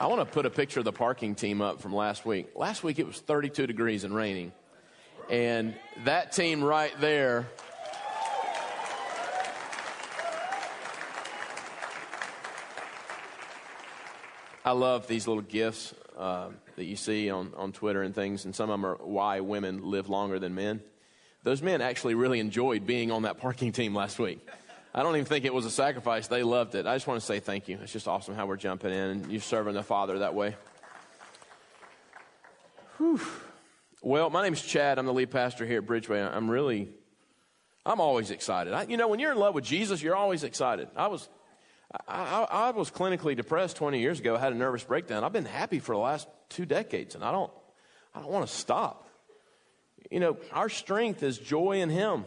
I want to put a picture of the parking team up from last week. Last week it was 32 degrees and raining. And that team right there. I love these little gifts uh, that you see on, on Twitter and things, and some of them are why women live longer than men. Those men actually really enjoyed being on that parking team last week. I don't even think it was a sacrifice. They loved it. I just want to say thank you. It's just awesome how we're jumping in and you're serving the Father that way. Whew. Well, my name's Chad. I'm the lead pastor here at Bridgeway. I'm really, I'm always excited. I, you know, when you're in love with Jesus, you're always excited. I was, I, I, I was clinically depressed 20 years ago. I had a nervous breakdown. I've been happy for the last two decades, and I don't, I don't want to stop. You know, our strength is joy in Him.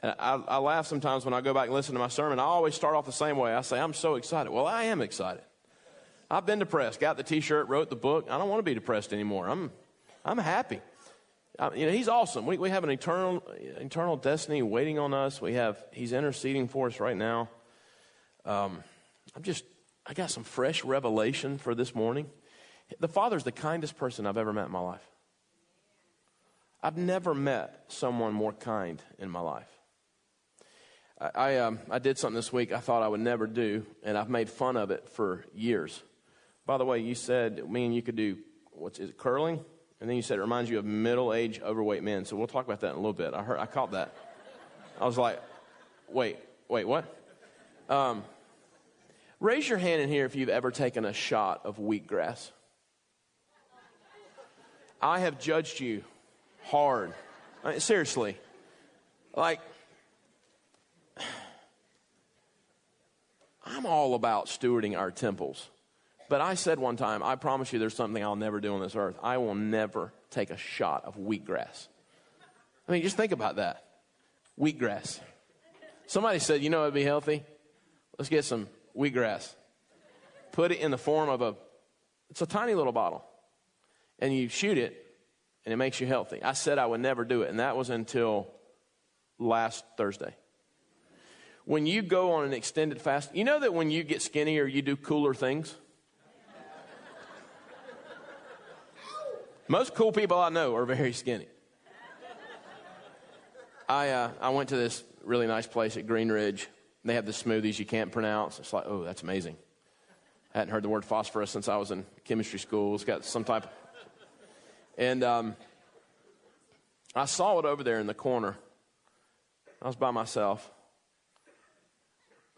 And I, I laugh sometimes when I go back and listen to my sermon. I always start off the same way. I say, I'm so excited. Well, I am excited. I've been depressed, got the t shirt, wrote the book. I don't want to be depressed anymore. I'm, I'm happy. I, you know, he's awesome. We, we have an eternal, eternal destiny waiting on us. We have, he's interceding for us right now. Um, I'm just, I got some fresh revelation for this morning. The Father's the kindest person I've ever met in my life. I've never met someone more kind in my life. I, I, um, I did something this week I thought I would never do, and I've made fun of it for years. By the way, you said me and you could do what's is it, curling, and then you said it reminds you of middle-aged, overweight men. So we'll talk about that in a little bit. I heard, I caught that. I was like, wait, wait, what? Um, raise your hand in here if you've ever taken a shot of wheatgrass. I have judged you hard. I mean, seriously. Like, I'm all about stewarding our temples. But I said one time, I promise you there's something I'll never do on this earth. I will never take a shot of wheatgrass. I mean, just think about that. Wheatgrass. Somebody said, you know it'd be healthy? Let's get some wheatgrass. Put it in the form of a, it's a tiny little bottle. And you shoot it, and it makes you healthy. I said I would never do it, and that was until last Thursday when you go on an extended fast, you know that when you get skinnier, you do cooler things? Most cool people I know are very skinny. I, uh, I went to this really nice place at Green Ridge. They have the smoothies you can't pronounce. It's like, oh, that's amazing. I hadn't heard the word phosphorus since I was in chemistry school. It's got some type. Of... And um, I saw it over there in the corner. I was by myself.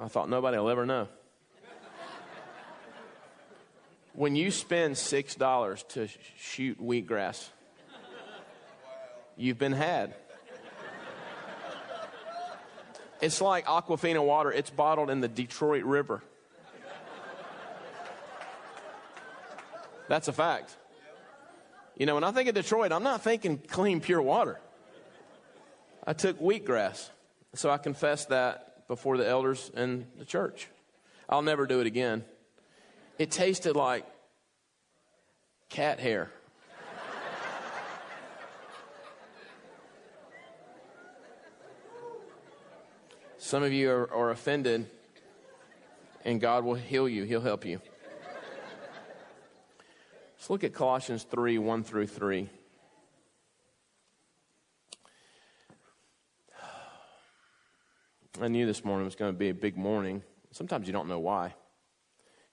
I thought nobody will ever know. when you spend $6 to shoot wheatgrass, you've been had. It's like Aquafina water, it's bottled in the Detroit River. That's a fact. You know, when I think of Detroit, I'm not thinking clean, pure water. I took wheatgrass. So I confess that before the elders and the church. I'll never do it again. It tasted like cat hair. Some of you are, are, offended, and God will heal you, He'll help you. Let's look at Colossians 3 1 through 3. I knew this morning was going to be a big morning. Sometimes you don't know why.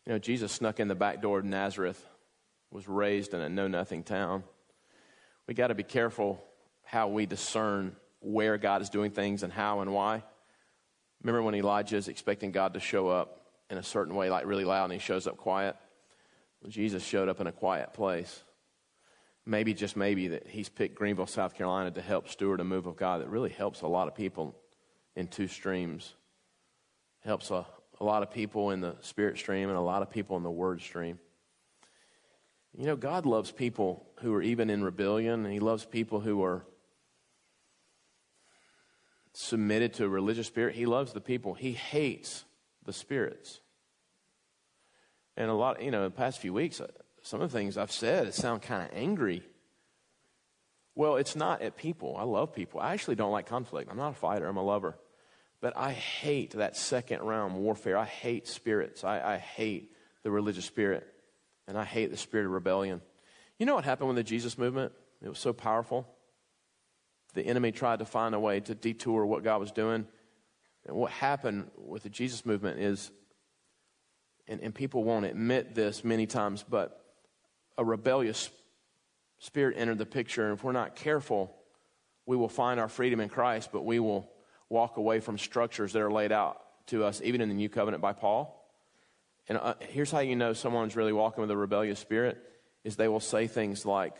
You know, Jesus snuck in the back door of Nazareth, was raised in a know nothing town. We got to be careful how we discern where God is doing things and how and why. Remember when Elijah is expecting God to show up in a certain way, like really loud, and he shows up quiet? Well, Jesus showed up in a quiet place. Maybe, just maybe, that he's picked Greenville, South Carolina to help steward a move of God that really helps a lot of people in two streams. It Helps a, a lot of people in the spirit stream and a lot of people in the word stream. You know, God loves people who are even in rebellion, and He loves people who are submitted to a religious spirit. He loves the people. He hates the spirits. And a lot, you know, in the past few weeks, uh, some of the things I've said sound kind of angry. Well, it's not at people. I love people. I actually don't like conflict. I'm not a fighter, I'm a lover. But I hate that second round warfare. I hate spirits. I, I hate the religious spirit. and I hate the spirit of rebellion. You know what happened with the Jesus movement? It was so powerful. The enemy tried to find a way to detour what God was doing. And what happened with the Jesus movement is, and, and people won't admit this many times, but a rebellious spirit entered the picture. And if we're not careful, we will find our freedom in Christ, but we will walk away from structures that are laid out to us, even in the New Covenant by Paul. And uh, here's how you know someone's really walking with a rebellious spirit is they will say things like,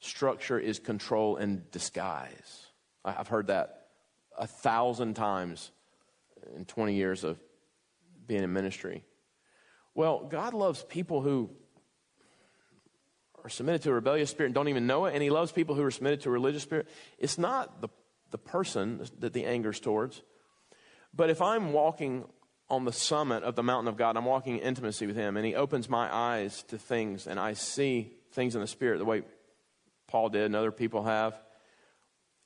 structure is control in disguise. I've heard that a thousand times in 20 years of being in ministry. Well, God loves people who are submitted to a rebellious spirit and don't even know it, and He loves people who are submitted to a religious spirit. It's not the, the person that the anger's towards. But if I'm walking on the summit of the mountain of God, I'm walking in intimacy with Him, and He opens my eyes to things, and I see things in the Spirit the way Paul did and other people have,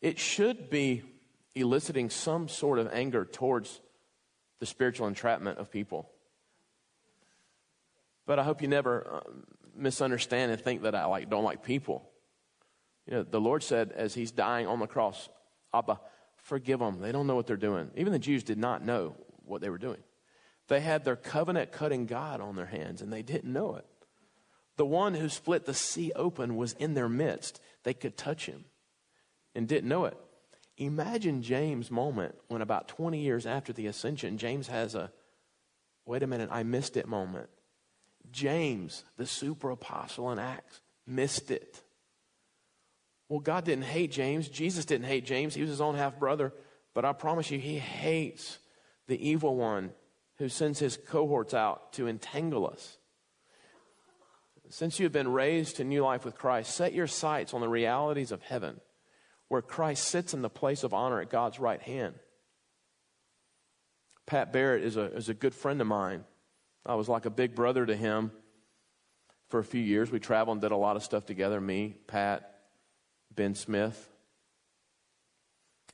it should be eliciting some sort of anger towards the spiritual entrapment of people. But I hope you never uh, misunderstand and think that I like don't like people. You know, the Lord said as He's dying on the cross, Abba, forgive them. They don't know what they're doing. Even the Jews did not know what they were doing. They had their covenant cutting God on their hands and they didn't know it. The one who split the sea open was in their midst. They could touch him and didn't know it. Imagine James' moment when, about 20 years after the ascension, James has a wait a minute, I missed it moment. James, the super apostle in Acts, missed it. Well, God didn't hate James. Jesus didn't hate James. He was his own half brother. But I promise you, he hates the evil one who sends his cohorts out to entangle us. Since you have been raised to new life with Christ, set your sights on the realities of heaven, where Christ sits in the place of honor at God's right hand. Pat Barrett is a, is a good friend of mine. I was like a big brother to him for a few years. We traveled and did a lot of stuff together me, Pat, Ben Smith.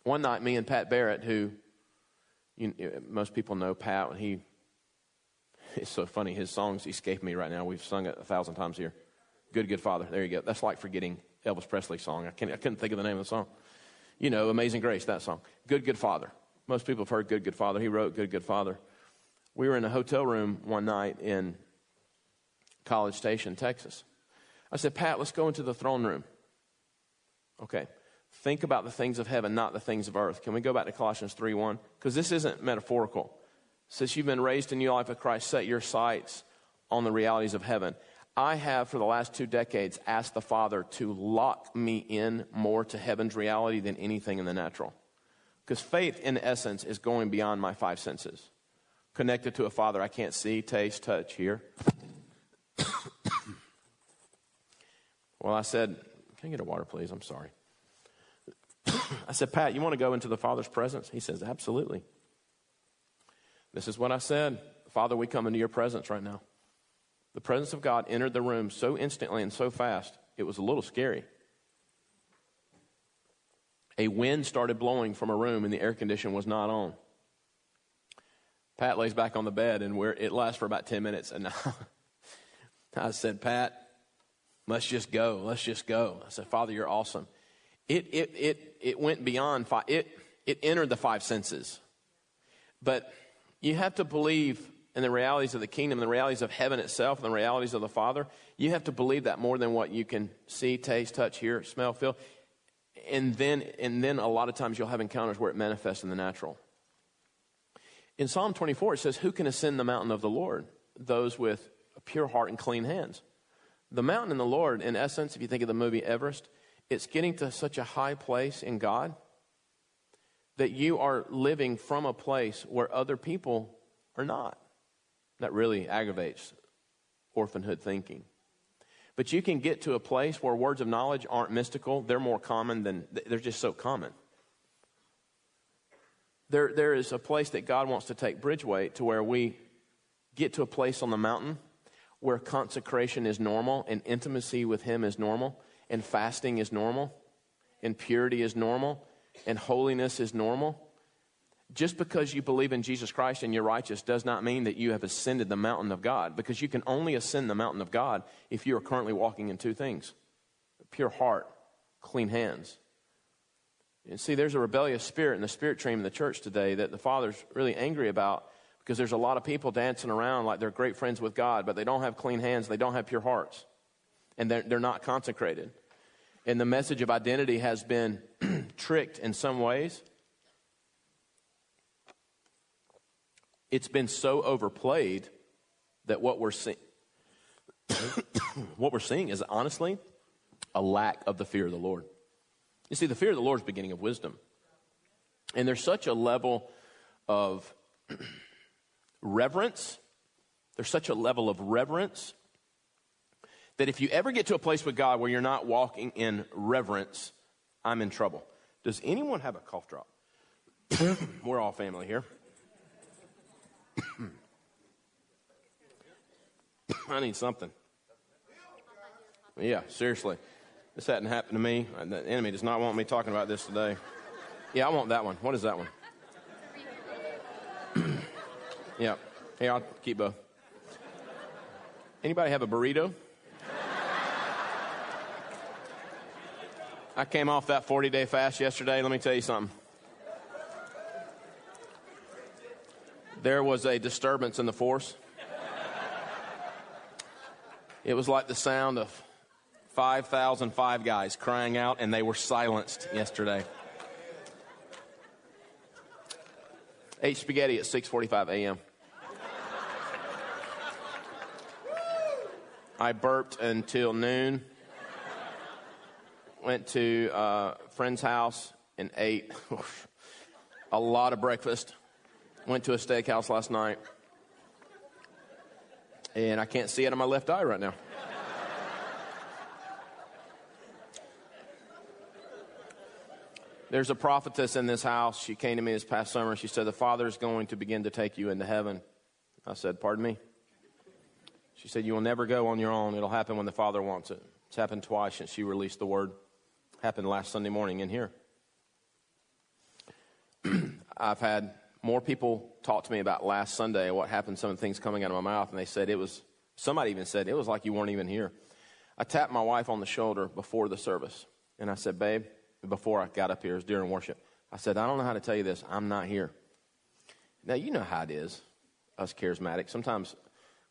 One night, me and Pat Barrett, who you, most people know Pat, he it's so funny. His songs escape me right now. We've sung it a thousand times here. Good, good Father. There you go. That's like forgetting Elvis Presley's song. I, can't, I couldn't think of the name of the song. You know, Amazing Grace, that song. Good, good Father. Most people have heard Good, Good Father. He wrote Good, Good Father. We were in a hotel room one night in College Station, Texas. I said, Pat, let's go into the throne room. Okay. Think about the things of heaven, not the things of earth. Can we go back to Colossians 3 1? Because this isn't metaphorical. Since you've been raised in new life with Christ, set your sights on the realities of heaven. I have, for the last two decades, asked the Father to lock me in more to heaven's reality than anything in the natural. Because faith, in essence, is going beyond my five senses. Connected to a Father I can't see, taste, touch, hear. well, I said, Can I get a water, please? I'm sorry. I said, Pat, you want to go into the Father's presence? He says, Absolutely. This is what I said Father, we come into your presence right now. The presence of God entered the room so instantly and so fast, it was a little scary. A wind started blowing from a room and the air condition was not on. Pat lays back on the bed and it lasts for about 10 minutes. And I said, Pat, let's just go. Let's just go. I said, Father, you're awesome. It, it, it, it went beyond, five, it, it entered the five senses. But you have to believe in the realities of the kingdom, the realities of heaven itself, and the realities of the Father. You have to believe that more than what you can see, taste, touch, hear, smell, feel. And then, and then a lot of times you'll have encounters where it manifests in the natural. In Psalm 24, it says, Who can ascend the mountain of the Lord? Those with a pure heart and clean hands. The mountain in the Lord, in essence, if you think of the movie Everest, it's getting to such a high place in God that you are living from a place where other people are not. That really aggravates orphanhood thinking. But you can get to a place where words of knowledge aren't mystical, they're more common than, they're just so common. There, there is a place that God wants to take Bridgeway to where we get to a place on the mountain where consecration is normal and intimacy with Him is normal and fasting is normal and purity is normal and holiness is normal, just because you believe in Jesus Christ and you're righteous does not mean that you have ascended the mountain of God, because you can only ascend the mountain of God if you are currently walking in two things pure heart, clean hands. And see, there's a rebellious spirit in the spirit stream in the church today that the Father's really angry about because there's a lot of people dancing around like they're great friends with God, but they don't have clean hands, they don't have pure hearts, and they're, they're not consecrated. And the message of identity has been tricked in some ways it's been so overplayed that what we're seeing what we're seeing is honestly a lack of the fear of the Lord. You see, the fear of the Lord is beginning of wisdom. And there's such a level of reverence, there's such a level of reverence that if you ever get to a place with God where you're not walking in reverence, I'm in trouble. Does anyone have a cough drop? We're all family here. I need something. Yeah, seriously. This hadn't happened to me. The enemy does not want me talking about this today. Yeah, I want that one. What is that one? Yeah. Hey, I'll keep both. Anybody have a burrito? I came off that 40 day fast yesterday. Let me tell you something. there was a disturbance in the force. It was like the sound of 5,005 guys crying out, and they were silenced yesterday. Ate spaghetti at 6:45 a.m. I burped until noon. Went to a friend's house and ate a lot of breakfast. Went to a steakhouse last night, and I can't see out of my left eye right now. There's a prophetess in this house. She came to me this past summer. She said, The Father is going to begin to take you into heaven. I said, Pardon me? She said, You will never go on your own. It'll happen when the Father wants it. It's happened twice since she released the word. Happened last Sunday morning in here. I've had more people talk to me about last Sunday what happened, some of the things coming out of my mouth, and they said it was, somebody even said, it was like you weren't even here. I tapped my wife on the shoulder before the service, and I said, Babe, before I got up here, it was during worship. I said, I don't know how to tell you this. I'm not here. Now, you know how it is, us charismatics. Sometimes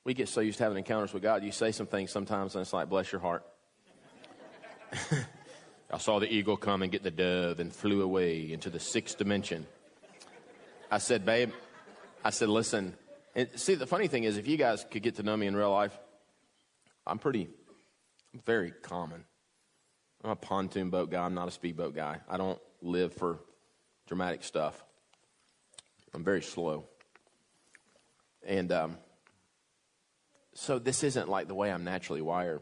we get so used to having encounters with God, you say some things sometimes, and it's like, bless your heart. I saw the eagle come and get the dove and flew away into the sixth dimension. I said, babe, I said, listen. And see, the funny thing is, if you guys could get to know me in real life, I'm pretty, I'm very common. I'm a pontoon boat guy. I'm not a speedboat guy. I don't live for dramatic stuff. I'm very slow. And um, so this isn't like the way I'm naturally wired.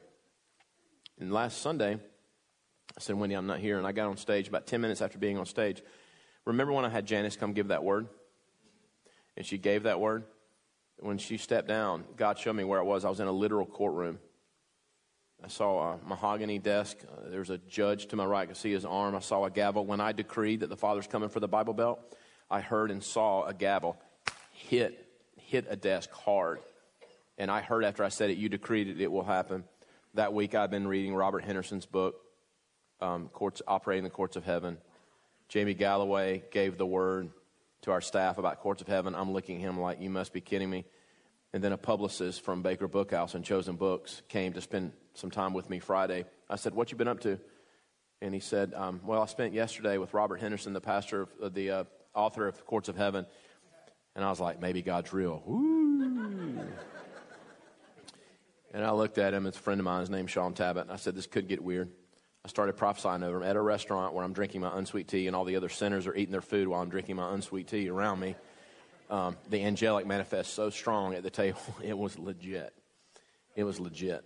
And last Sunday, I said, Wendy, I'm not here. And I got on stage about 10 minutes after being on stage. Remember when I had Janice come give that word? And she gave that word? When she stepped down, God showed me where I was. I was in a literal courtroom. I saw a mahogany desk. Uh, there was a judge to my right. I could see his arm. I saw a gavel. When I decreed that the Father's coming for the Bible Belt, I heard and saw a gavel hit hit a desk hard. And I heard after I said it, you decreed it, it will happen. That week I've been reading Robert Henderson's book, um, Courts Operating the Courts of Heaven. Jamie Galloway gave the word to our staff about Courts of Heaven. I'm looking at him like, you must be kidding me. And then a publicist from Baker Bookhouse and Chosen Books came to spend some time with me Friday. I said, What you been up to? And he said, um, Well, I spent yesterday with Robert Henderson, the pastor of uh, the uh, author of Courts of Heaven. And I was like, Maybe God's real. And I looked at him. It's a friend of mine. His name's Sean Tabbitt. And I said, This could get weird. I started prophesying over him at a restaurant where I'm drinking my unsweet tea, and all the other sinners are eating their food while I'm drinking my unsweet tea around me. Um, the angelic manifests so strong at the table, it was legit. It was legit.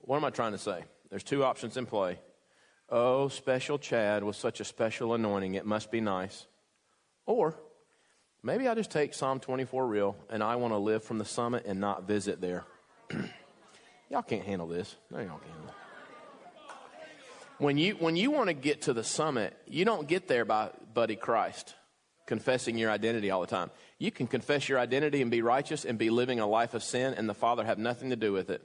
What am I trying to say? There's two options in play. Oh, special Chad with such a special anointing, it must be nice. Or maybe I just take Psalm 24 real and I want to live from the summit and not visit there. y'all can't handle this. No, y'all can't handle. When you, when you want to get to the summit, you don't get there by Buddy Christ. confessing your identity all the time. You can confess your identity and be righteous and be living a life of sin, and the Father have nothing to do with it.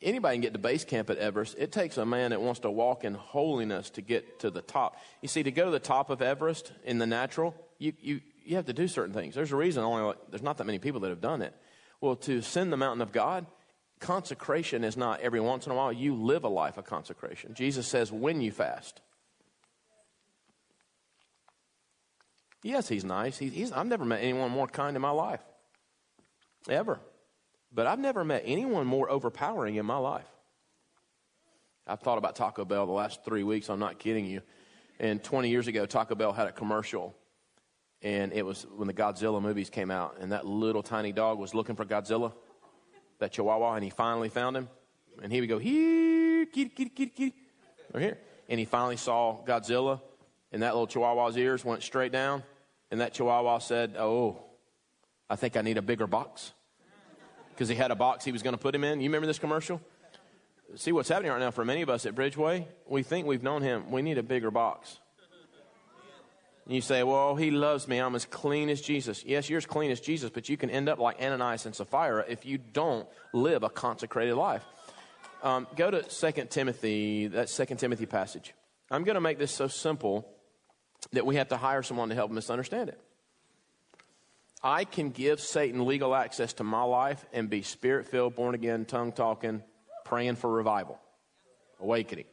Anybody can get to base camp at Everest. It takes a man that wants to walk in holiness to get to the top. You see, to go to the top of Everest in the natural, you, you, you have to do certain things. There's a reason only like, there's not that many people that have done it. Well, to ascend the mountain of God, consecration is not every once in a while. You live a life of consecration. Jesus says, when you fast. Yes, he's nice. He's, I've never met anyone more kind in my life. Ever. But I've never met anyone more overpowering in my life. I've thought about Taco Bell the last three weeks. I'm not kidding you. And 20 years ago, Taco Bell had a commercial. And it was when the Godzilla movies came out. And that little tiny dog was looking for Godzilla, that chihuahua. And he finally found him. And he would go, here, kitty, kitty, kitty, kitty. Right here. And he finally saw Godzilla. And that little chihuahua's ears went straight down. And that chihuahua said, Oh, I think I need a bigger box because he had a box he was going to put him in. You remember this commercial? See what's happening right now for many of us at Bridgeway? We think we've known him. We need a bigger box. And you say, well, he loves me. I'm as clean as Jesus. Yes, you're as clean as Jesus, but you can end up like Ananias and Sapphira if you don't live a consecrated life. Um, go to 2 Timothy, that 2 Timothy passage. I'm going to make this so simple that we have to hire someone to help us understand it. I can give Satan legal access to my life and be spirit filled, born again, tongue talking, praying for revival, awakening.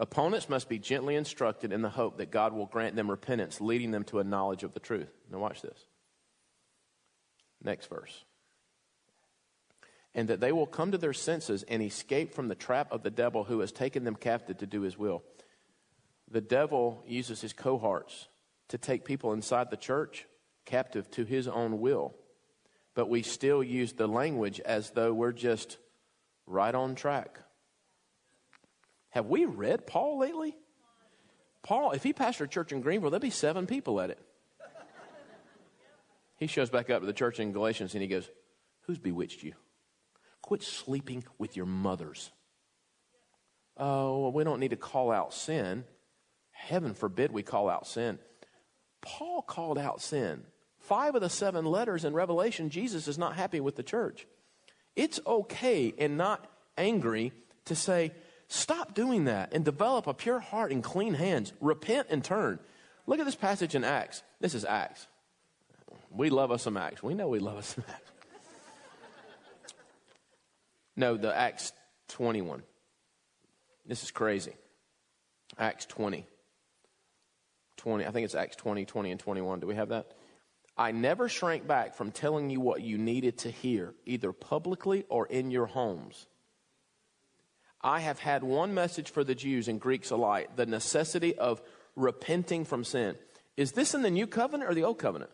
Opponents must be gently instructed in the hope that God will grant them repentance, leading them to a knowledge of the truth. Now, watch this. Next verse. And that they will come to their senses and escape from the trap of the devil who has taken them captive to do his will. The devil uses his cohorts to take people inside the church captive to his own will. But we still use the language as though we're just right on track. Have we read Paul lately? Paul, if he pastored a church in Greenville, there'd be seven people at it. He shows back up to the church in Galatians and he goes, Who's bewitched you? Quit sleeping with your mothers. Oh, well, we don't need to call out sin. Heaven forbid we call out sin. Paul called out sin. Five of the seven letters in Revelation, Jesus is not happy with the church. It's okay and not angry to say, stop doing that and develop a pure heart and clean hands. Repent and turn. Look at this passage in Acts. This is Acts. We love us some Acts. We know we love us some Acts. No, the Acts 21. This is crazy. Acts 20. 20, I think it's Acts 20, 20, and 21. Do we have that? I never shrank back from telling you what you needed to hear, either publicly or in your homes. I have had one message for the Jews and Greeks alike the necessity of repenting from sin. Is this in the new covenant or the old covenant?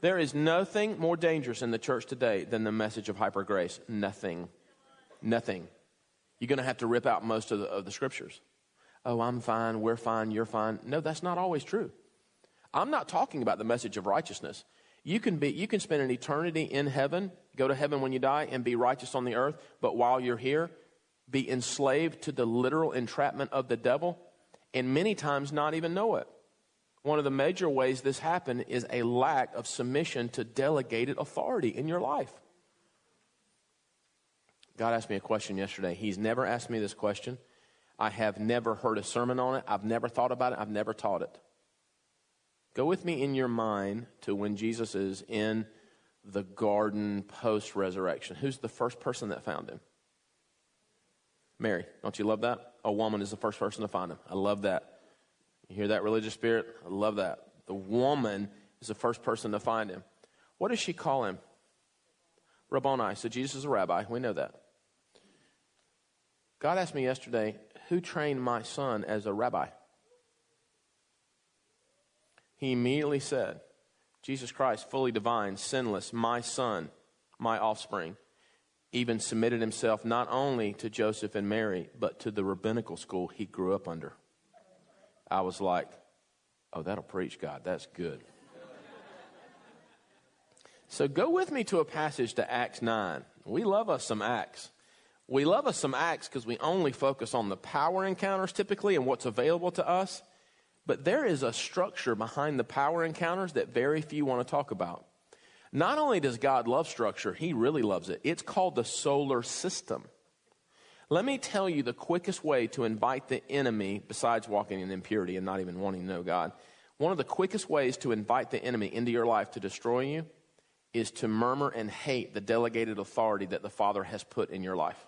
There is nothing more dangerous in the church today than the message of hyper grace. Nothing. Nothing. You're going to have to rip out most of the, of the scriptures oh, I'm fine, we're fine, you're fine. No, that's not always true. I'm not talking about the message of righteousness. You can, be, you can spend an eternity in heaven, go to heaven when you die, and be righteous on the earth, but while you're here, be enslaved to the literal entrapment of the devil, and many times not even know it. One of the major ways this happens is a lack of submission to delegated authority in your life. God asked me a question yesterday. He's never asked me this question. I have never heard a sermon on it. I've never thought about it. I've never taught it. Go with me in your mind to when Jesus is in the garden post resurrection. Who's the first person that found him? Mary. Don't you love that? A woman is the first person to find him. I love that. You hear that religious spirit? I love that. The woman is the first person to find him. What does she call him? Rabboni. So Jesus is a rabbi. We know that. God asked me yesterday, who trained my son as a rabbi? He immediately said, Jesus Christ, fully divine, sinless, my son, my offspring, even submitted himself not only to Joseph and Mary, but to the rabbinical school he grew up under. I was like, oh, that'll preach, God. That's good. so go with me to a passage to Acts 9. We love us some Acts. We love us some Acts because we only focus on the power encounters typically and what's available to us. But there is a structure behind the power encounters that very few want to talk about. Not only does God love structure, He really loves it. It's called the solar system. Let me tell you the quickest way to invite the enemy, besides walking in impurity and not even wanting to know God, one of the quickest ways to invite the enemy into your life to destroy you is to murmur and hate the delegated authority that the Father has put in your life.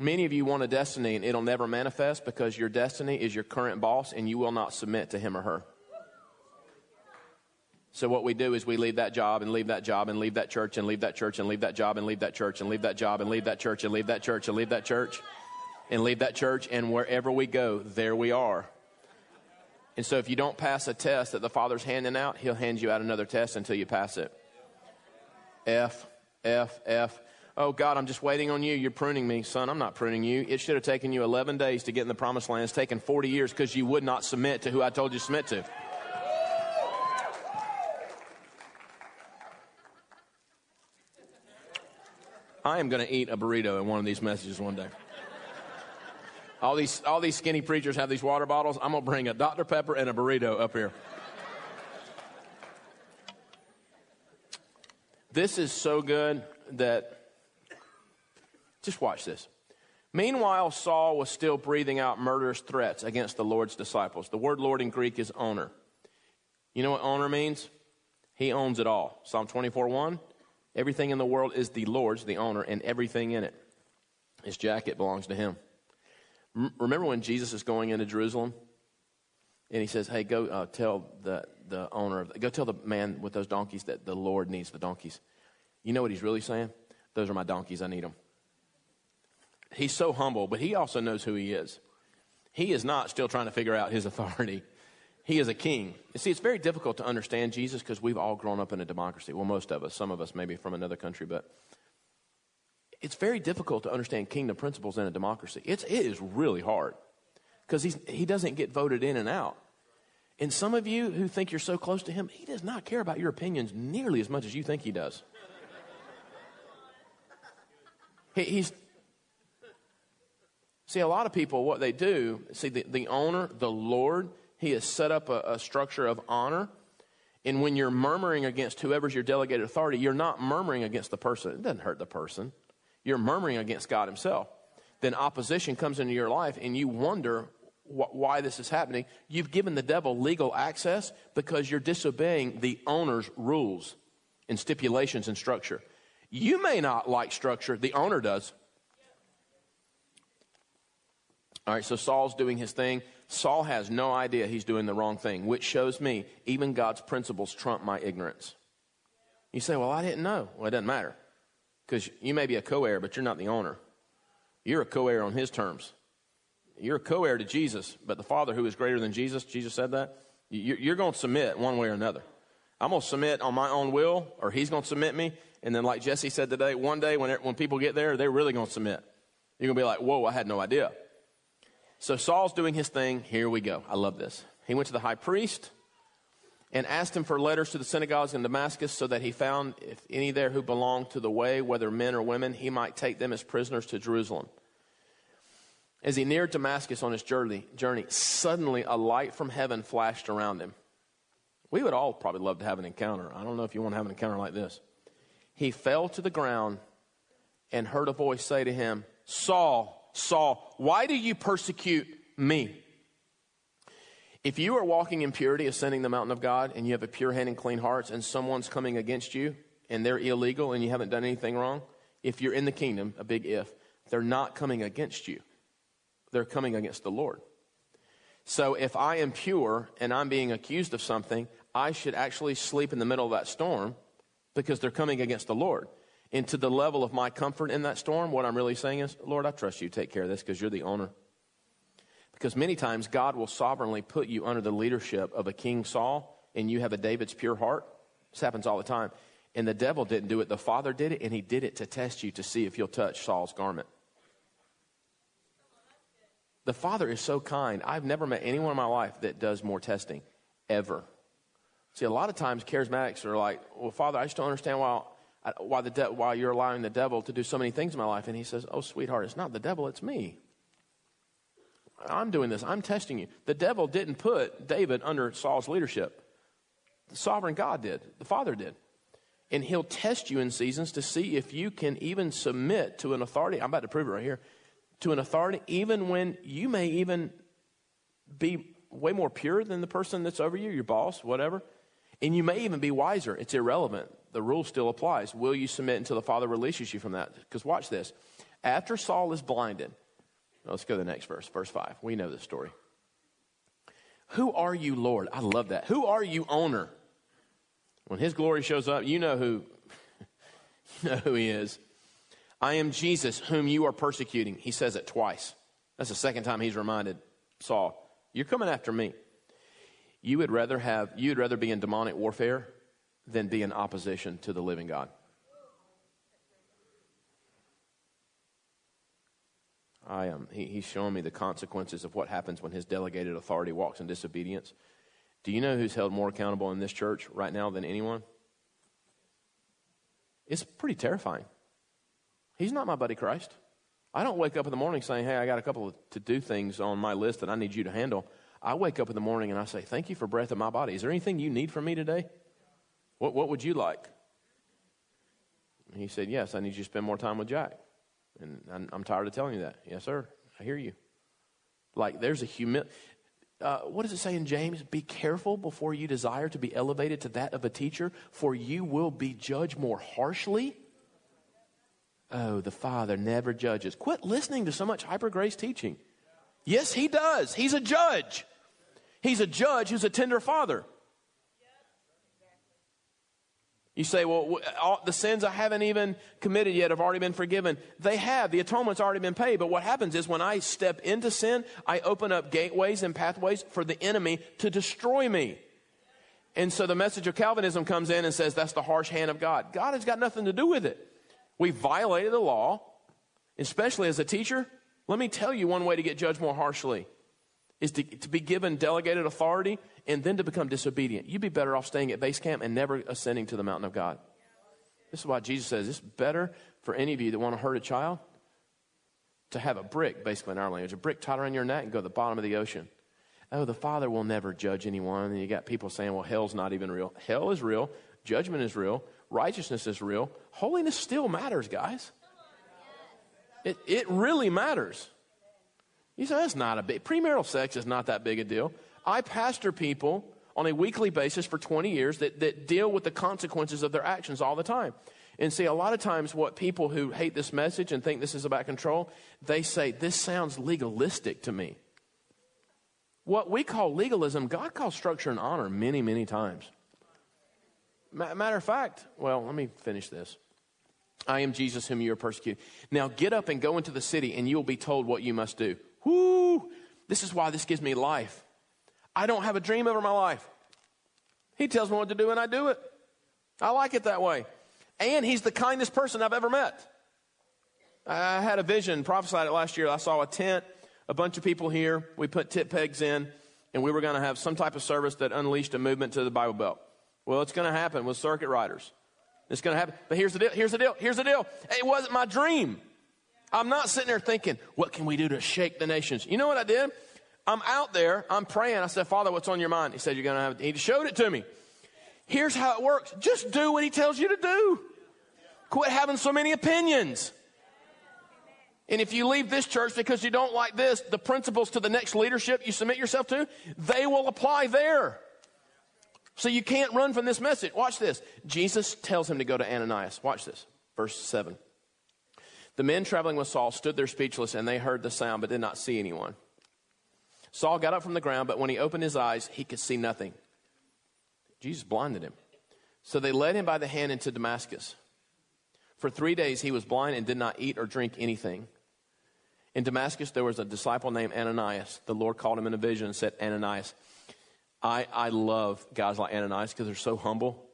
Many of you want a destiny and it'll never manifest because your destiny is your current boss and you will not submit to him or her. So what we do is we leave that job and leave that job and leave that church and leave that church and leave that job and leave that church and leave that job and leave that church and leave that church and leave that church and leave that church and wherever we go, there we are. And so if you don't pass a test that the Father's handing out, He'll hand you out another test until you pass it. F, F, F. Oh, God, I'm just waiting on you. You're pruning me. Son, I'm not pruning you. It should have taken you 11 days to get in the promised land. It's taken 40 years because you would not submit to who I told you to submit to. I am going to eat a burrito in one of these messages one day. All these, all these skinny preachers have these water bottles. I'm going to bring a Dr. Pepper and a burrito up here. This is so good that just watch this. Meanwhile, Saul was still breathing out murderous threats against the Lord's disciples. The word Lord in Greek is owner. You know what owner means? He owns it all. Psalm 24 1. Everything in the world is the Lord's, the owner, and everything in it. His jacket belongs to him. remember when Jesus is going into Jerusalem? And he says, Hey, go uh, tell the, the owner, of, the, go tell the man with those donkeys that the Lord needs the donkeys. You know what he's really saying? Those are my donkeys, I need them. He's so humble, but he also knows who he is. He is not still trying to figure out his authority. He is a king. You see, it's very difficult to understand Jesus because we've all grown up in a democracy. Well, most of us, some of us maybe from another country, but it's very difficult to understand kingdom principles in a democracy. It's, it is really hard because he doesn't get voted in and out. And some of you who think you're so close to him, he does not care about your opinions nearly as much as you think he does. He, he's, See, a lot of people, what they do, see, the, the owner, the Lord, He has set up a, a structure of honor. And when you're murmuring against whoever's your delegated authority, you're not murmuring against the person. It doesn't hurt the person. You're murmuring against God Himself. Then opposition comes into your life and you wonder wh- why this is happening. You've given the devil legal access because you're disobeying the owner's rules and stipulations and structure. You may not like structure, the owner does. All right, so Saul's doing his thing. Saul has no idea he's doing the wrong thing, which shows me even God's principles trump my ignorance. You say, Well, I didn't know. Well, it doesn't matter. Because you may be a co heir, but you're not the owner. You're a co heir on his terms. You're a co heir to Jesus, but the Father who is greater than Jesus, Jesus said that, you're going to submit one way or another. I'm going to submit on my own will, or he's going to submit me. And then, like Jesse said today, one day when, when people get there, they're really going to submit. You're going to be like, Whoa, I had no idea. So Saul's doing his thing. Here we go. I love this. He went to the high priest and asked him for letters to the synagogues in Damascus so that he found if any there who belonged to the way, whether men or women, he might take them as prisoners to Jerusalem. As he neared Damascus on his journey, journey, suddenly a light from heaven flashed around him. We would all probably love to have an encounter. I don't know if you want to have an encounter like this. He fell to the ground and heard a voice say to him, Saul, Saul, why do you persecute me? If you are walking in purity, ascending the mountain of God, and you have a pure hand and clean hearts, and someone's coming against you, and they're illegal, and you haven't done anything wrong, if you're in the kingdom, a big if, they're not coming against you. They're coming against the Lord. So if I am pure and I'm being accused of something, I should actually sleep in the middle of that storm because they're coming against the Lord into the level of my comfort in that storm, what I'm really saying is, Lord, I trust you take care of this because you're the owner. Because many times God will sovereignly put you under the leadership of a King Saul and you have a David's pure heart. This happens all the time. And the devil didn't do it, the Father did it, and he did it to test you to see if you'll touch Saul's garment. The Father is so kind. I've never met anyone in my life that does more testing, ever. See, a lot of times charismatics are like, well, Father, I just don't understand why why, the de- why you're allowing the devil to do so many things in my life. And he says, Oh, sweetheart, it's not the devil, it's me. I'm doing this. I'm testing you. The devil didn't put David under Saul's leadership. The sovereign God did. The Father did. And he'll test you in seasons to see if you can even submit to an authority. I'm about to prove it right here. To an authority, even when you may even be way more pure than the person that's over you, your boss, whatever. And you may even be wiser. It's irrelevant. The rule still applies. Will you submit until the Father releases you from that? Because watch this. After Saul is blinded, let's go to the next verse, verse 5. We know this story. Who are you, Lord? I love that. Who are you, owner? When his glory shows up, you know who you know who he is. I am Jesus whom you are persecuting. He says it twice. That's the second time he's reminded Saul, you're coming after me. You would rather have you would rather be in demonic warfare than be in opposition to the living God. I am. Um, he, he's showing me the consequences of what happens when his delegated authority walks in disobedience. Do you know who's held more accountable in this church right now than anyone? It's pretty terrifying. He's not my buddy Christ. I don't wake up in the morning saying, Hey, I got a couple of to do things on my list that I need you to handle. I wake up in the morning and I say, Thank you for breath in my body. Is there anything you need from me today? What, what would you like? And he said, Yes, I need you to spend more time with Jack. And I'm, I'm tired of telling you that. Yes, sir. I hear you. Like there's a humility. Uh, what does it say in James? Be careful before you desire to be elevated to that of a teacher, for you will be judged more harshly. Oh, the Father never judges. Quit listening to so much hyper grace teaching. Yes, He does. He's a judge. He's a judge who's a tender father. You say, well, all, the sins I haven't even committed yet have already been forgiven. They have. The atonement's already been paid. But what happens is when I step into sin, I open up gateways and pathways for the enemy to destroy me. And so the message of Calvinism comes in and says that's the harsh hand of God. God has got nothing to do with it. We violated the law, especially as a teacher. Let me tell you one way to get judged more harshly is to, to be given delegated authority and then to become disobedient. You'd be better off staying at base camp and never ascending to the mountain of God. This is why Jesus says it's better for any of you that want to hurt a child to have a brick, basically in our language, a brick tied around your neck and go to the bottom of the ocean. Oh, the Father will never judge anyone. And you got people saying, well, hell's not even real. Hell is real. Judgment is real. Righteousness is real. Holiness still matters, guys. It, it really matters. You say, that's not a big, premarital sex is not that big a deal. I pastor people on a weekly basis for 20 years that, that deal with the consequences of their actions all the time. And see, a lot of times, what people who hate this message and think this is about control, they say, This sounds legalistic to me. What we call legalism, God calls structure and honor many, many times. Matter of fact, well, let me finish this. I am Jesus whom you are persecuting. Now get up and go into the city, and you will be told what you must do. Whoo! This is why this gives me life. I don't have a dream over my life. He tells me what to do, and I do it. I like it that way. And he's the kindest person I've ever met. I had a vision, prophesied it last year. I saw a tent, a bunch of people here. We put tip pegs in, and we were going to have some type of service that unleashed a movement to the Bible Belt. Well, it's going to happen with circuit riders. It's going to happen. But here's the deal. Here's the deal. Here's the deal. It wasn't my dream. I'm not sitting there thinking, what can we do to shake the nations? You know what I did? I'm out there. I'm praying. I said, Father, what's on your mind? He said, you're going to have, he showed it to me. Here's how it works. Just do what he tells you to do. Quit having so many opinions. And if you leave this church because you don't like this, the principles to the next leadership you submit yourself to, they will apply there. So you can't run from this message. Watch this. Jesus tells him to go to Ananias. Watch this. Verse 7. The men traveling with Saul stood there speechless, and they heard the sound, but did not see anyone. Saul got up from the ground, but when he opened his eyes, he could see nothing. Jesus blinded him. So they led him by the hand into Damascus. For three days he was blind and did not eat or drink anything. In Damascus, there was a disciple named Ananias. The Lord called him in a vision and said, Ananias. I, I love guys like Ananias because they're so humble.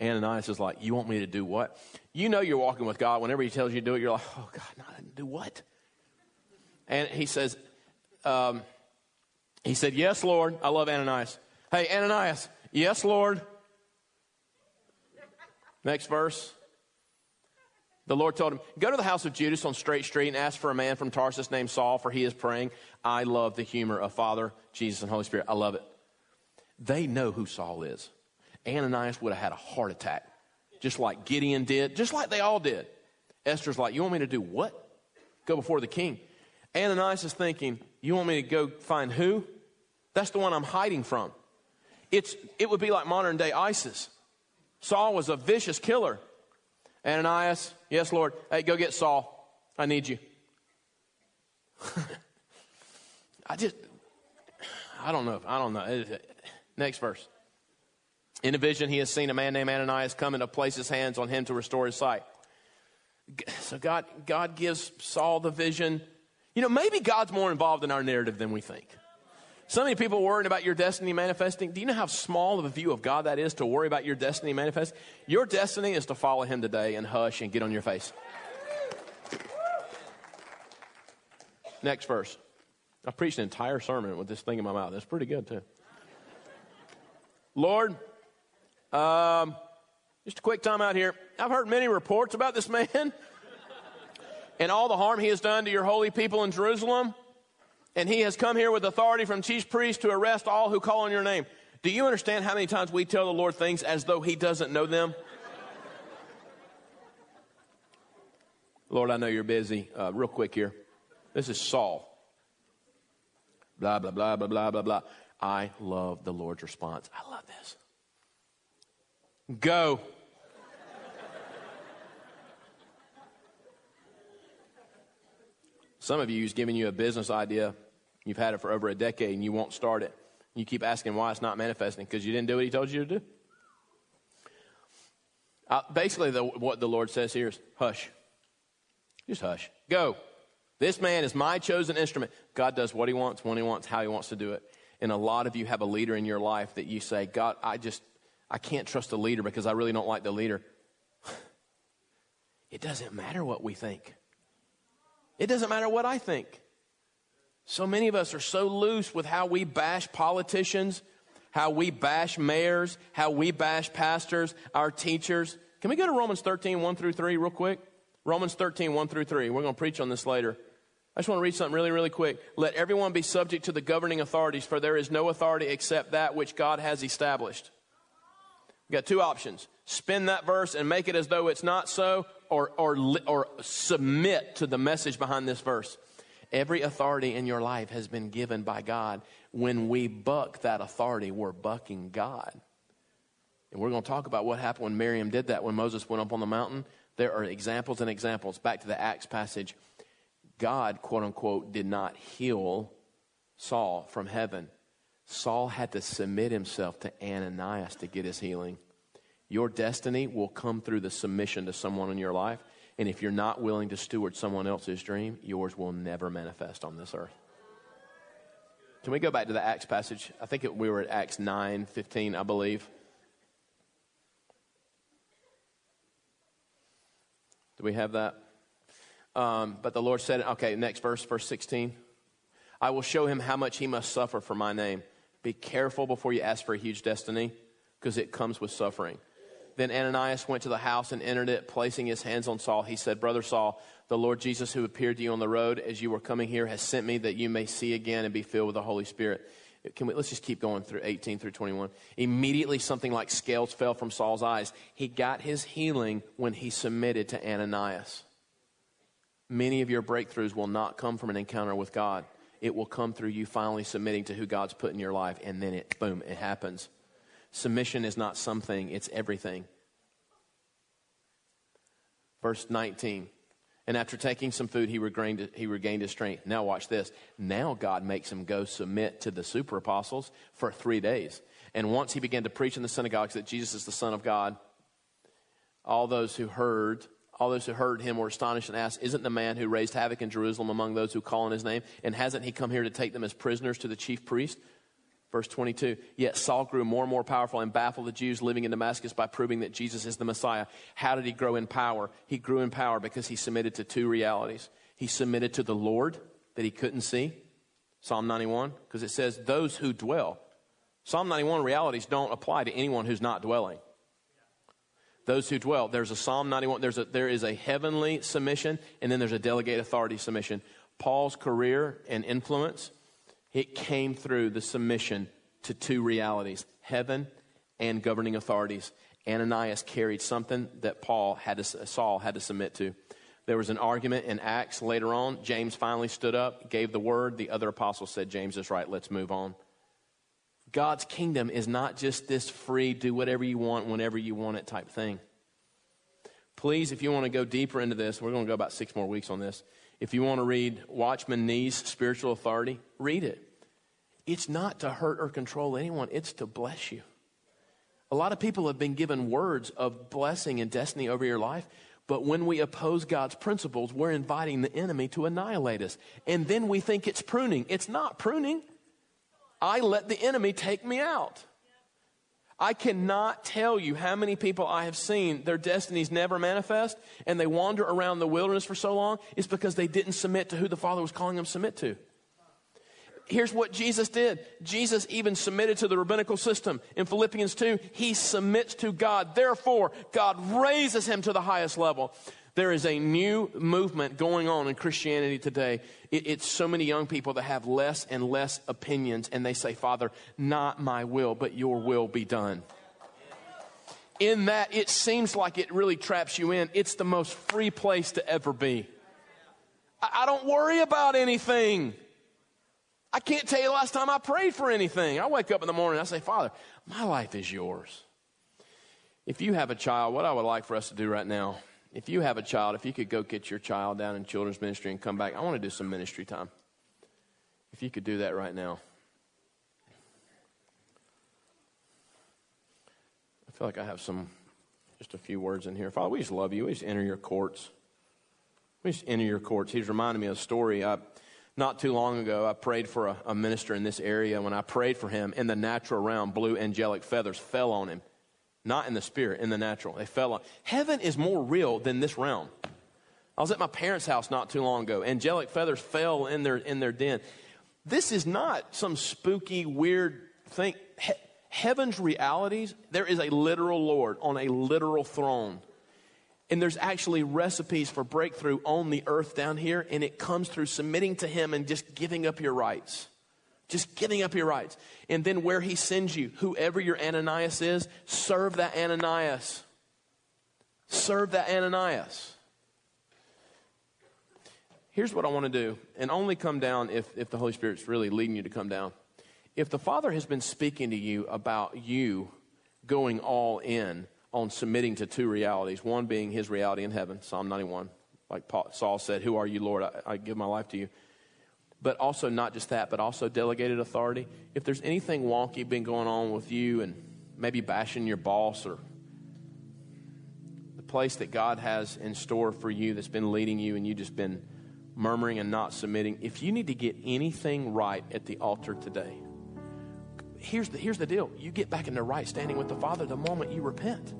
Ananias is like, You want me to do what? You know you're walking with God. Whenever he tells you to do it, you're like, Oh, God, no, do what? And he says, um, He said, Yes, Lord. I love Ananias. Hey, Ananias, yes, Lord. Next verse. The Lord told him, Go to the house of Judas on Straight Street and ask for a man from Tarsus named Saul, for he is praying. I love the humor of Father, Jesus, and Holy Spirit. I love it. They know who Saul is. Ananias would have had a heart attack, just like Gideon did, just like they all did. Esther's like, You want me to do what? Go before the king. Ananias is thinking, You want me to go find who? That's the one I'm hiding from. It's, it would be like modern day ISIS. Saul was a vicious killer. Ananias, yes, Lord. Hey, go get Saul. I need you. I just, I don't know. I don't know. Next verse. In a vision, he has seen a man named Ananias come and to place his hands on him to restore his sight. So God, God gives Saul the vision. You know, maybe God's more involved in our narrative than we think. So many people worrying about your destiny manifesting. Do you know how small of a view of God that is to worry about your destiny manifesting? Your destiny is to follow Him today and hush and get on your face. Next verse. I preached an entire sermon with this thing in my mouth. That's pretty good, too. Lord, um, just a quick time out here. I've heard many reports about this man and all the harm he has done to your holy people in Jerusalem and he has come here with authority from chief priests to arrest all who call on your name. Do you understand how many times we tell the Lord things as though he doesn't know them? Lord, I know you're busy. Uh, real quick here. This is Saul. Blah, blah, blah, blah, blah, blah, blah. I love the Lord's response. I love this. Go. Some of you, he's giving you a business idea You've had it for over a decade and you won't start it. You keep asking why it's not manifesting because you didn't do what he told you to do. Uh, basically, the, what the Lord says here is hush. Just hush. Go. This man is my chosen instrument. God does what he wants, when he wants, how he wants to do it. And a lot of you have a leader in your life that you say, God, I just, I can't trust the leader because I really don't like the leader. It doesn't matter what we think. It doesn't matter what I think. So many of us are so loose with how we bash politicians, how we bash mayors, how we bash pastors, our teachers. Can we go to Romans 13, 1 through 3, real quick? Romans 13, 1 through 3. We're going to preach on this later. I just want to read something really, really quick. Let everyone be subject to the governing authorities, for there is no authority except that which God has established. We've got two options spin that verse and make it as though it's not so, or, or, or submit to the message behind this verse. Every authority in your life has been given by God. When we buck that authority, we're bucking God. And we're going to talk about what happened when Miriam did that when Moses went up on the mountain. There are examples and examples. Back to the Acts passage. God, quote unquote, did not heal Saul from heaven. Saul had to submit himself to Ananias to get his healing. Your destiny will come through the submission to someone in your life. And if you're not willing to steward someone else's dream, yours will never manifest on this earth. Can we go back to the Acts passage? I think it, we were at Acts 9 15, I believe. Do we have that? Um, but the Lord said, okay, next verse, verse 16. I will show him how much he must suffer for my name. Be careful before you ask for a huge destiny because it comes with suffering. Then Ananias went to the house and entered it, placing his hands on Saul. He said, Brother Saul, the Lord Jesus, who appeared to you on the road as you were coming here, has sent me that you may see again and be filled with the Holy Spirit. Can we, let's just keep going through 18 through 21. Immediately, something like scales fell from Saul's eyes. He got his healing when he submitted to Ananias. Many of your breakthroughs will not come from an encounter with God. It will come through you finally submitting to who God's put in your life, and then it, boom, it happens. Submission is not something, it's everything. Verse 19. And after taking some food, he regained, he regained his strength. Now, watch this. Now, God makes him go submit to the super apostles for three days. And once he began to preach in the synagogues that Jesus is the Son of God, all those who heard, all those who heard him were astonished and asked, Isn't the man who raised havoc in Jerusalem among those who call on his name? And hasn't he come here to take them as prisoners to the chief priest? Verse 22 Yet Saul grew more and more powerful and baffled the Jews living in Damascus by proving that Jesus is the Messiah. How did he grow in power? He grew in power because he submitted to two realities. He submitted to the Lord that he couldn't see, Psalm 91, because it says, Those who dwell. Psalm 91 realities don't apply to anyone who's not dwelling. Those who dwell. There's a Psalm 91. There's a, there is a heavenly submission, and then there's a delegate authority submission. Paul's career and influence, it came through the submission to two realities heaven and governing authorities. Ananias carried something that Paul had to, Saul had to submit to. There was an argument in Acts later on. James finally stood up, gave the word. The other apostles said, James is right, let's move on. God's kingdom is not just this free, do whatever you want whenever you want it type thing. Please, if you want to go deeper into this, we're going to go about six more weeks on this. If you want to read Watchman Nee's Spiritual Authority, read it. It's not to hurt or control anyone, it's to bless you. A lot of people have been given words of blessing and destiny over your life, but when we oppose God's principles, we're inviting the enemy to annihilate us. And then we think it's pruning. It's not pruning. I let the enemy take me out. I cannot tell you how many people I have seen their destinies never manifest and they wander around the wilderness for so long. It's because they didn't submit to who the Father was calling them to submit to here's what Jesus did. Jesus even submitted to the rabbinical system. In Philippians 2, he submits to God. Therefore, God raises him to the highest level. There is a new movement going on in Christianity today. It, it's so many young people that have less and less opinions, and they say, Father, not my will, but your will be done. In that, it seems like it really traps you in. It's the most free place to ever be. I, I don't worry about anything. I can't tell you last time I prayed for anything. I wake up in the morning and I say, Father, my life is yours. If you have a child, what I would like for us to do right now, if you have a child, if you could go get your child down in children's ministry and come back, I want to do some ministry time. If you could do that right now. I feel like I have some, just a few words in here. Father, we just love you. We just enter your courts. We just enter your courts. He's reminding me of a story. I, not too long ago, I prayed for a, a, minister in this area. When I prayed for him, in the natural realm, blue angelic feathers fell on him. Not in the spirit, in the natural. They fell on. Heaven is more real than this realm. I was at my parents' house not too long ago. Angelic feathers fell in their, in their den. This is not some spooky, weird thing. He, heaven's realities, there is a literal Lord on a literal throne and there's actually recipes for breakthrough on the earth down here, and it comes through submitting to Him and just giving up your rights. Just giving up your rights. And then where He sends you, whoever your Ananias is, serve that Ananias. Serve that Ananias. Here's what I want to do, and only come down if, if the Holy Spirit's really leading you to come down. If the Father has been speaking to you about you going all in, on submitting to two realities one being his reality in heaven, Psalm 91. Like Paul, Saul said, Who are you, Lord? I, I give my life to you. But also, not just that, but also delegated authority. If there's anything wonky been going on with you and maybe bashing your boss or the place that God has in store for you that's been leading you and you just been murmuring and not submitting, if you need to get anything right at the altar today, here's the, here's the deal you get back in the right standing with the Father the moment you repent.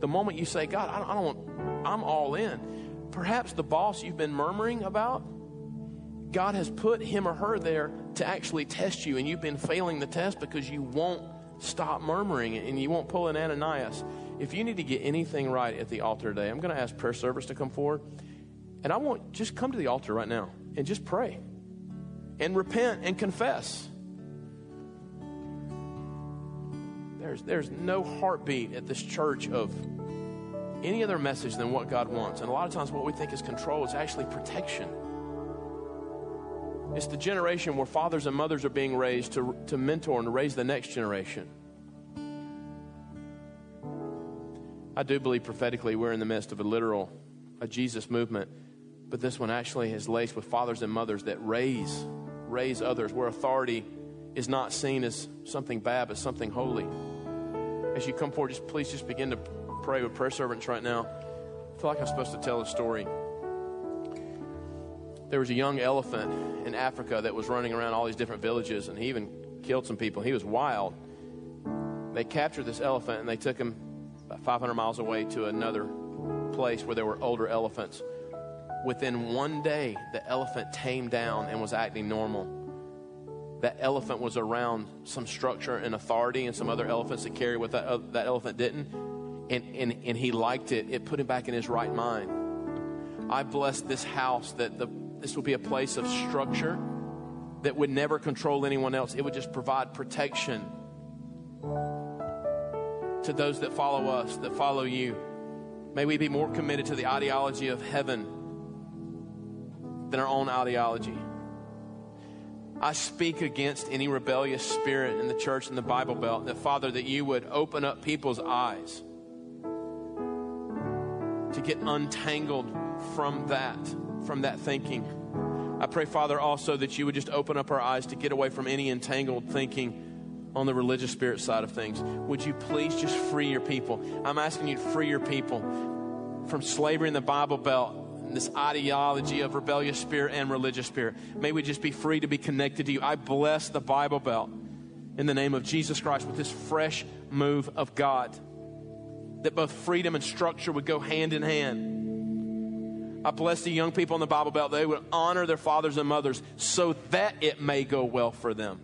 The moment you say, God, I don't, I don't want, I'm all in. Perhaps the boss you've been murmuring about, God has put him or her there to actually test you, and you've been failing the test because you won't stop murmuring and you won't pull an Ananias. If you need to get anything right at the altar today, I'm going to ask prayer service to come forward. And I want just come to the altar right now and just pray and repent and confess. There's, there's no heartbeat at this church of any other message than what God wants. And a lot of times, what we think is control is actually protection. It's the generation where fathers and mothers are being raised to, to mentor and to raise the next generation. I do believe prophetically we're in the midst of a literal, a Jesus movement, but this one actually is laced with fathers and mothers that raise, raise others, where authority is not seen as something bad, but something holy as you come forward, just please just begin to pray with prayer servants right now. I feel like I'm supposed to tell a story. There was a young elephant in Africa that was running around all these different villages, and he even killed some people. He was wild. They captured this elephant and they took him about 500 miles away to another place where there were older elephants. Within one day, the elephant tamed down and was acting normal that elephant was around some structure and authority and some other elephants that carry what that, uh, that elephant didn't, and, and, and he liked it. It put him back in his right mind. I bless this house that the, this will be a place of structure that would never control anyone else. It would just provide protection to those that follow us, that follow you. May we be more committed to the ideology of heaven than our own ideology. I speak against any rebellious spirit in the church and the Bible Belt, that Father, that you would open up people's eyes to get untangled from that, from that thinking. I pray, Father, also that you would just open up our eyes to get away from any entangled thinking on the religious spirit side of things. Would you please just free your people? I'm asking you to free your people from slavery in the Bible Belt and this ideology of rebellious spirit and religious spirit. May we just be free to be connected to you. I bless the Bible Belt in the name of Jesus Christ with this fresh move of God. That both freedom and structure would go hand in hand. I bless the young people in the Bible Belt. They would honor their fathers and mothers so that it may go well for them.